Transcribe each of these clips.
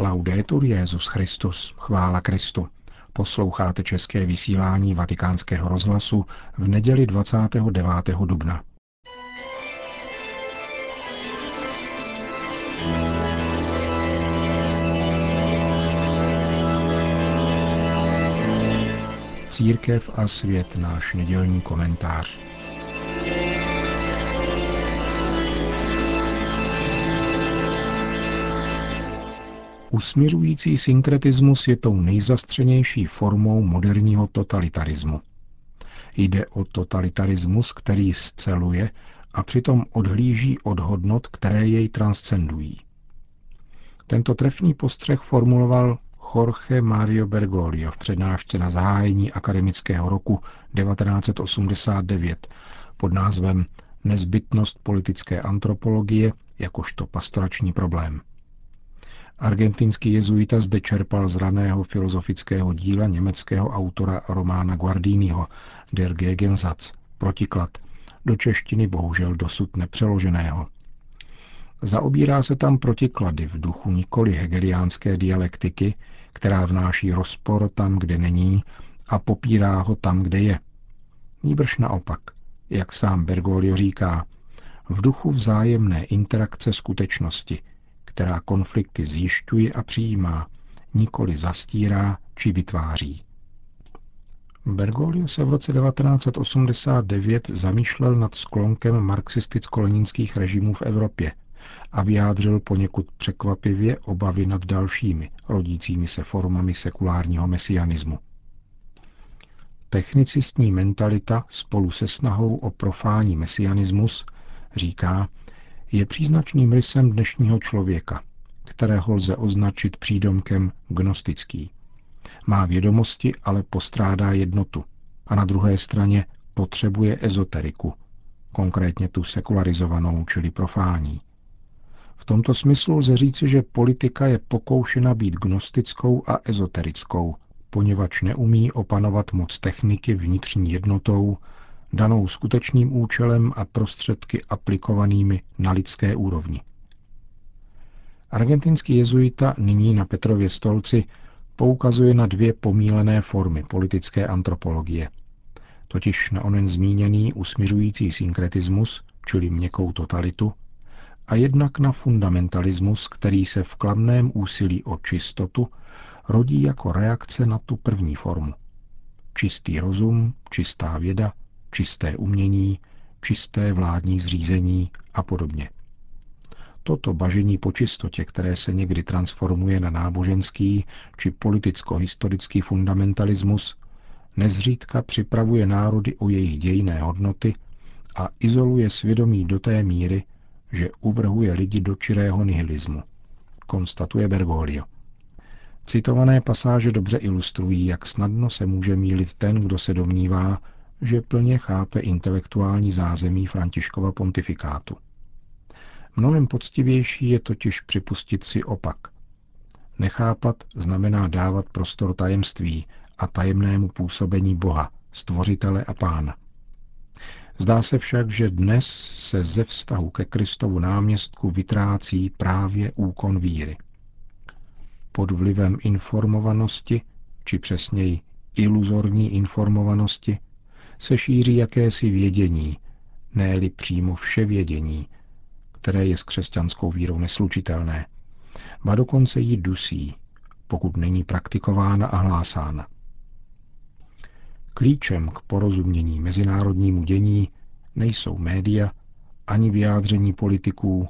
Laudetur Jezus Christus, chvála Kristu. Posloucháte české vysílání Vatikánského rozhlasu v neděli 29. dubna. Církev a svět náš nedělní komentář. Usměřující synkretismus je tou nejzastřenější formou moderního totalitarismu. Jde o totalitarismus, který sceluje a přitom odhlíží od hodnot, které jej transcendují. Tento trefný postřeh formuloval Jorge Mario Bergoglio v přednášce na zahájení akademického roku 1989 pod názvem Nezbytnost politické antropologie jakožto pastorační problém. Argentinský jezuita zde čerpal z raného filozofického díla německého autora Romána Guardiniho Der Gegensatz, protiklad, do češtiny bohužel dosud nepřeloženého. Zaobírá se tam protiklady v duchu nikoli hegeliánské dialektiky, která vnáší rozpor tam, kde není a popírá ho tam, kde je. Níbrž naopak, jak sám Bergoglio říká, v duchu vzájemné interakce skutečnosti, která konflikty zjišťuje a přijímá, nikoli zastírá či vytváří. Bergoglio se v roce 1989 zamýšlel nad sklonkem marxisticko-leninských režimů v Evropě a vyjádřil poněkud překvapivě obavy nad dalšími rodícími se formami sekulárního mesianismu. Technicistní mentalita spolu se snahou o profání mesianismus, říká, je příznačným rysem dnešního člověka, kterého lze označit přídomkem gnostický. Má vědomosti, ale postrádá jednotu a na druhé straně potřebuje ezoteriku, konkrétně tu sekularizovanou, čili profání. V tomto smyslu lze říci, že politika je pokoušena být gnostickou a ezoterickou, poněvadž neumí opanovat moc techniky vnitřní jednotou, danou skutečným účelem a prostředky aplikovanými na lidské úrovni. Argentinský jezuita nyní na Petrově stolci poukazuje na dvě pomílené formy politické antropologie. Totiž na onen zmíněný usmiřující synkretismus, čili měkkou totalitu, a jednak na fundamentalismus, který se v klamném úsilí o čistotu rodí jako reakce na tu první formu. Čistý rozum, čistá věda, čisté umění, čisté vládní zřízení a podobně. Toto bažení po čistotě, které se někdy transformuje na náboženský či politicko-historický fundamentalismus, nezřídka připravuje národy o jejich dějné hodnoty a izoluje svědomí do té míry, že uvrhuje lidi do čirého nihilismu, konstatuje Bergoglio. Citované pasáže dobře ilustrují, jak snadno se může mílit ten, kdo se domnívá, že plně chápe intelektuální zázemí Františkova pontifikátu. Mnohem poctivější je totiž připustit si opak. Nechápat znamená dávat prostor tajemství a tajemnému působení Boha, stvořitele a pána. Zdá se však, že dnes se ze vztahu ke Kristovu náměstku vytrácí právě úkon víry. Pod vlivem informovanosti, či přesněji iluzorní informovanosti, se šíří jakési vědění, ne-li přímo vše vědění, které je s křesťanskou vírou neslučitelné, ba dokonce ji dusí, pokud není praktikována a hlásána. Klíčem k porozumění mezinárodnímu dění nejsou média, ani vyjádření politiků,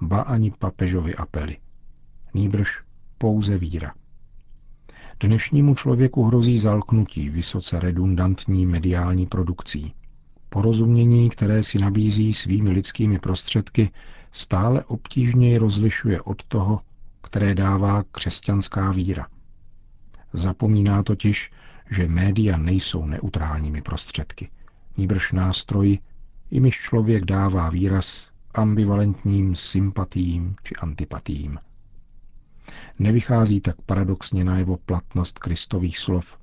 ba ani papežovi apely. Nýbrž pouze víra. Dnešnímu člověku hrozí zalknutí vysoce redundantní mediální produkcí. Porozumění, které si nabízí svými lidskými prostředky, stále obtížněji rozlišuje od toho, které dává křesťanská víra. Zapomíná totiž, že média nejsou neutrálními prostředky, níbrž nástroji, jimiž člověk dává výraz ambivalentním sympatím či antipatím. Nevychází tak paradoxně na jeho platnost Kristových slov.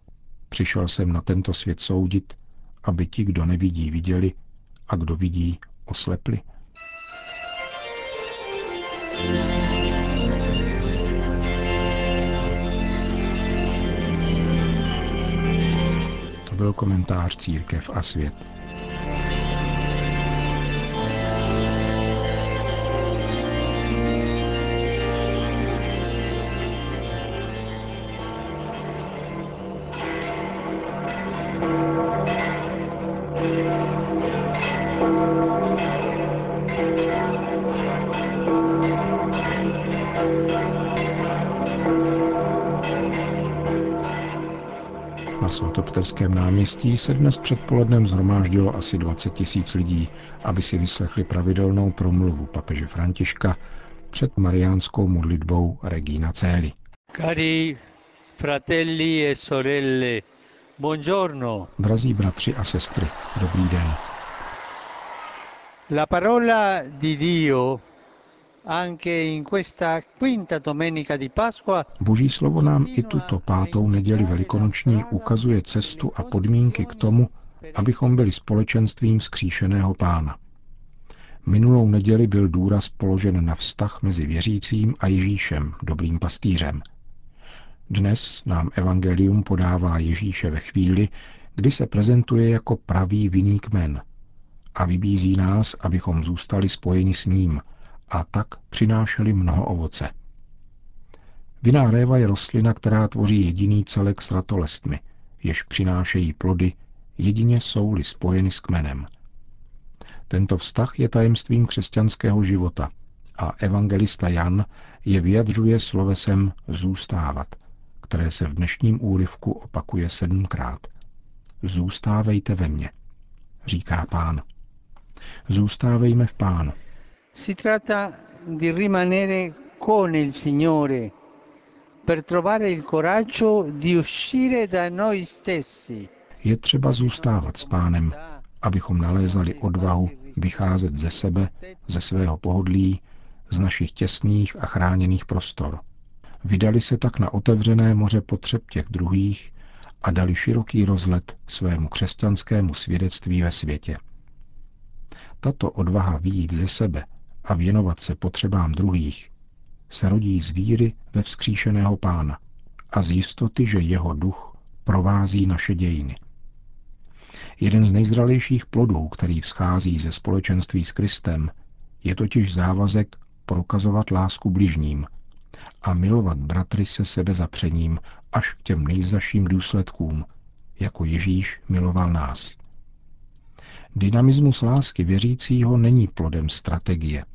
Přišel jsem na tento svět soudit, aby ti, kdo nevidí, viděli a kdo vidí, oslepli. To byl komentář Církev a svět. Na svatopetrském náměstí se dnes předpolednem zhromáždilo asi 20 tisíc lidí, aby si vyslechli pravidelnou promluvu papeže Františka před mariánskou modlitbou Regina Céli. Cari fratelli e sorelle, buongiorno. Drazí bratři a sestry, dobrý den. La parola di Dio Boží slovo nám i tuto pátou neděli velikonoční ukazuje cestu a podmínky k tomu, abychom byli společenstvím skříšeného pána. Minulou neděli byl důraz položen na vztah mezi věřícím a Ježíšem, dobrým pastýřem. Dnes nám evangelium podává Ježíše ve chvíli, kdy se prezentuje jako pravý vinný kmen a vybízí nás, abychom zůstali spojeni s ním a tak přinášeli mnoho ovoce. Vinná réva je rostlina, která tvoří jediný celek s ratolestmi, jež přinášejí plody, jedině jsou-li spojeny s kmenem. Tento vztah je tajemstvím křesťanského života a evangelista Jan je vyjadřuje slovesem zůstávat, které se v dnešním úryvku opakuje sedmkrát. Zůstávejte ve mně, říká pán. Zůstávejme v pánu. Si tratta di rimanere con il Signore per trovare il coraggio di uscire da noi stessi. Je třeba zůstávat s pánem, abychom nalézali odvahu vycházet ze sebe, ze svého pohodlí, z našich těsných a chráněných prostor. Vydali se tak na otevřené moře potřeb těch druhých a dali široký rozlet svému křesťanskému svědectví ve světě. Tato odvaha výjít ze sebe a věnovat se potřebám druhých se rodí z víry ve vzkříšeného pána a z jistoty, že jeho duch provází naše dějiny. Jeden z nejzralějších plodů, který vzchází ze společenství s Kristem, je totiž závazek prokazovat lásku bližním a milovat bratry se sebezapřením až k těm nejzaším důsledkům, jako Ježíš miloval nás. Dynamismus lásky věřícího není plodem strategie.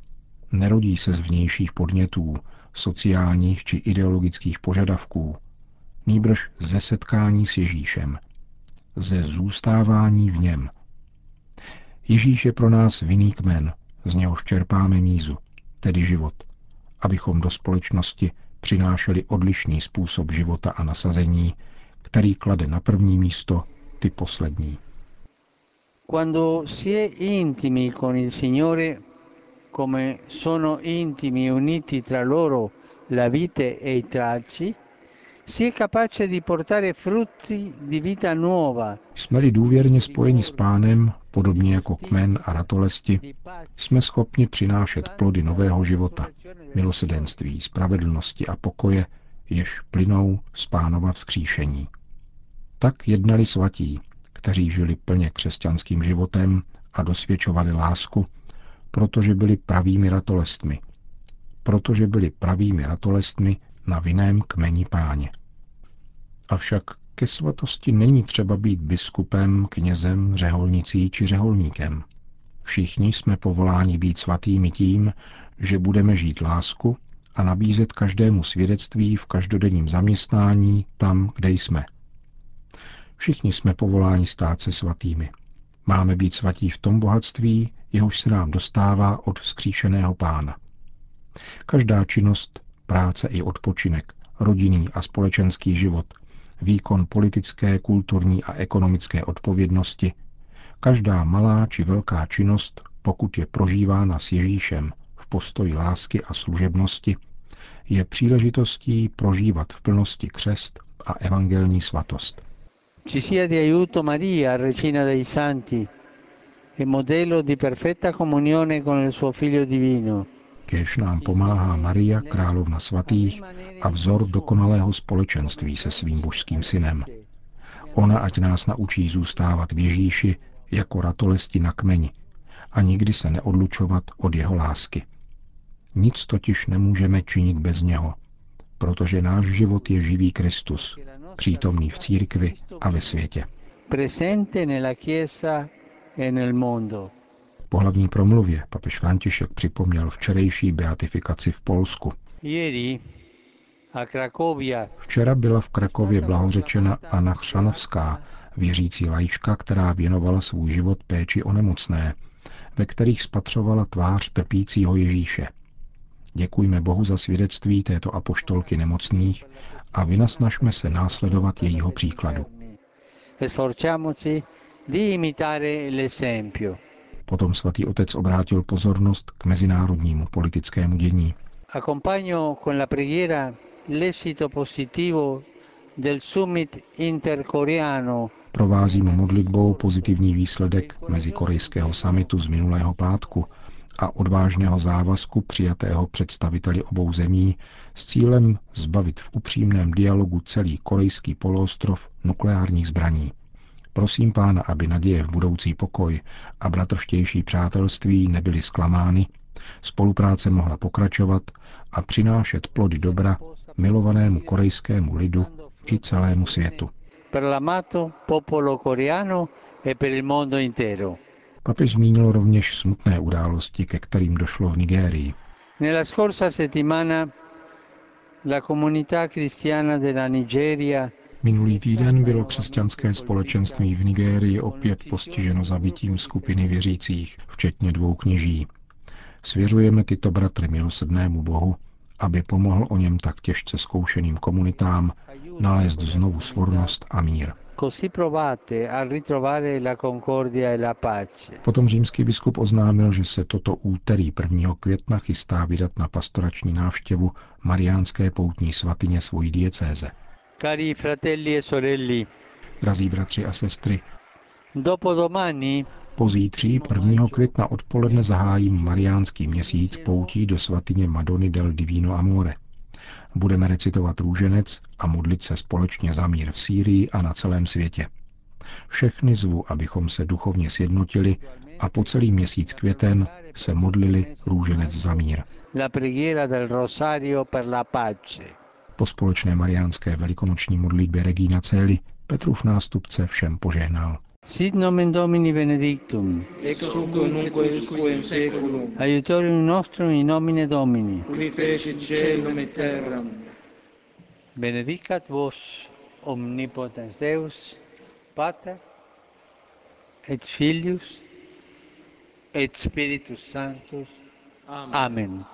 Nerodí se z vnějších podnětů, sociálních či ideologických požadavků, nýbrž ze setkání s Ježíšem, ze zůstávání v něm. Ježíš je pro nás vinný kmen, z něhož čerpáme mízu, tedy život, abychom do společnosti přinášeli odlišný způsob života a nasazení, který klade na první místo ty poslední. Quando si è intimi con il Signore, come sono intimi e uniti tra loro la vite e i tralci, si è capace di portare frutti di vita nuova. Jsme-li důvěrně spojeni s pánem, podobně jako kmen a ratolesti, jsme schopni přinášet plody nového života, milosedenství, spravedlnosti a pokoje, jež plynou z pánova vzkříšení. Tak jednali svatí, kteří žili plně křesťanským životem a dosvědčovali lásku, protože byli pravými ratolestmi. Protože byli pravými ratolestmi na vinném kmeni páně. Avšak ke svatosti není třeba být biskupem, knězem, řeholnicí či řeholníkem. Všichni jsme povoláni být svatými tím, že budeme žít lásku a nabízet každému svědectví v každodenním zaměstnání tam, kde jsme. Všichni jsme povoláni stát se svatými. Máme být svatí v tom bohatství, jehož se nám dostává od skříšeného pána. Každá činnost, práce i odpočinek, rodinný a společenský život, výkon politické, kulturní a ekonomické odpovědnosti, každá malá či velká činnost, pokud je prožívána s Ježíšem v postoji lásky a služebnosti, je příležitostí prožívat v plnosti křest a evangelní svatost. Ci sia di aiuto Maria, Regina dei Santi, e modello di perfetta comunione con il suo Figlio divino. Kéž nám pomáhá Maria, královna svatých a vzor dokonalého společenství se svým božským synem. Ona ať nás naučí zůstávat v Ježíši jako ratolesti na kmeni a nikdy se neodlučovat od jeho lásky. Nic totiž nemůžeme činit bez něho, protože náš život je živý Kristus, přítomný v církvi a ve světě. E po hlavní promluvě papež František připomněl včerejší beatifikaci v Polsku. Včera byla v Krakově blahořečena Anna Chřanovská, věřící lajčka, která věnovala svůj život péči o nemocné, ve kterých spatřovala tvář trpícího Ježíše. Děkujme Bohu za svědectví této apoštolky nemocných a vynasnažme se následovat jejího příkladu. Potom svatý otec obrátil pozornost k mezinárodnímu politickému dění. Accompagno con la preghiera l'esito positivo del summit intercoreano Provázím modlitbou pozitivní výsledek mezikorejského samitu z minulého pátku a odvážného závazku přijatého představiteli obou zemí s cílem zbavit v upřímném dialogu celý korejský poloostrov nukleárních zbraní. Prosím pána, aby naděje v budoucí pokoj a bratrštější přátelství nebyly zklamány, spolupráce mohla pokračovat a přinášet plody dobra milovanému korejskému lidu i celému světu. E Papež zmínil rovněž smutné události, ke kterým došlo v Nigérii. Nella scorsa settimana la comunità cristiana della Nigeria Minulý týden bylo křesťanské společenství v Nigérii opět postiženo zabitím skupiny věřících, včetně dvou kněží. Svěřujeme tyto bratry milosrdnému Bohu, aby pomohl o něm tak těžce zkoušeným komunitám nalézt znovu svornost a mír. E Potom římský biskup oznámil, že se toto úterý 1. května chystá vydat na pastorační návštěvu Mariánské poutní svatyně svojí diecéze. Cari fratelli e sorelli, Drazí bratři a sestry, dopodomani Pozítří 1. května odpoledne zahájím mariánský měsíc poutí do svatyně Madony del Divino Amore. Budeme recitovat růženec a modlit se společně za mír v Sýrii a na celém světě. Všechny zvu, abychom se duchovně sjednotili a po celý měsíc květen se modlili růženec za mír. Po společné mariánské velikonoční modlitbě Regina Celi Petrův nástupce všem požehnal. Sit nomen Domini benedictum. Ex hoc nunc usque in seculum. Aiutorium nostrum in nomine Domini. Qui fecit caelum et terram. Benedicat vos omnipotens Deus, Pater et Filius et Spiritus Sanctus. Amen. Amen.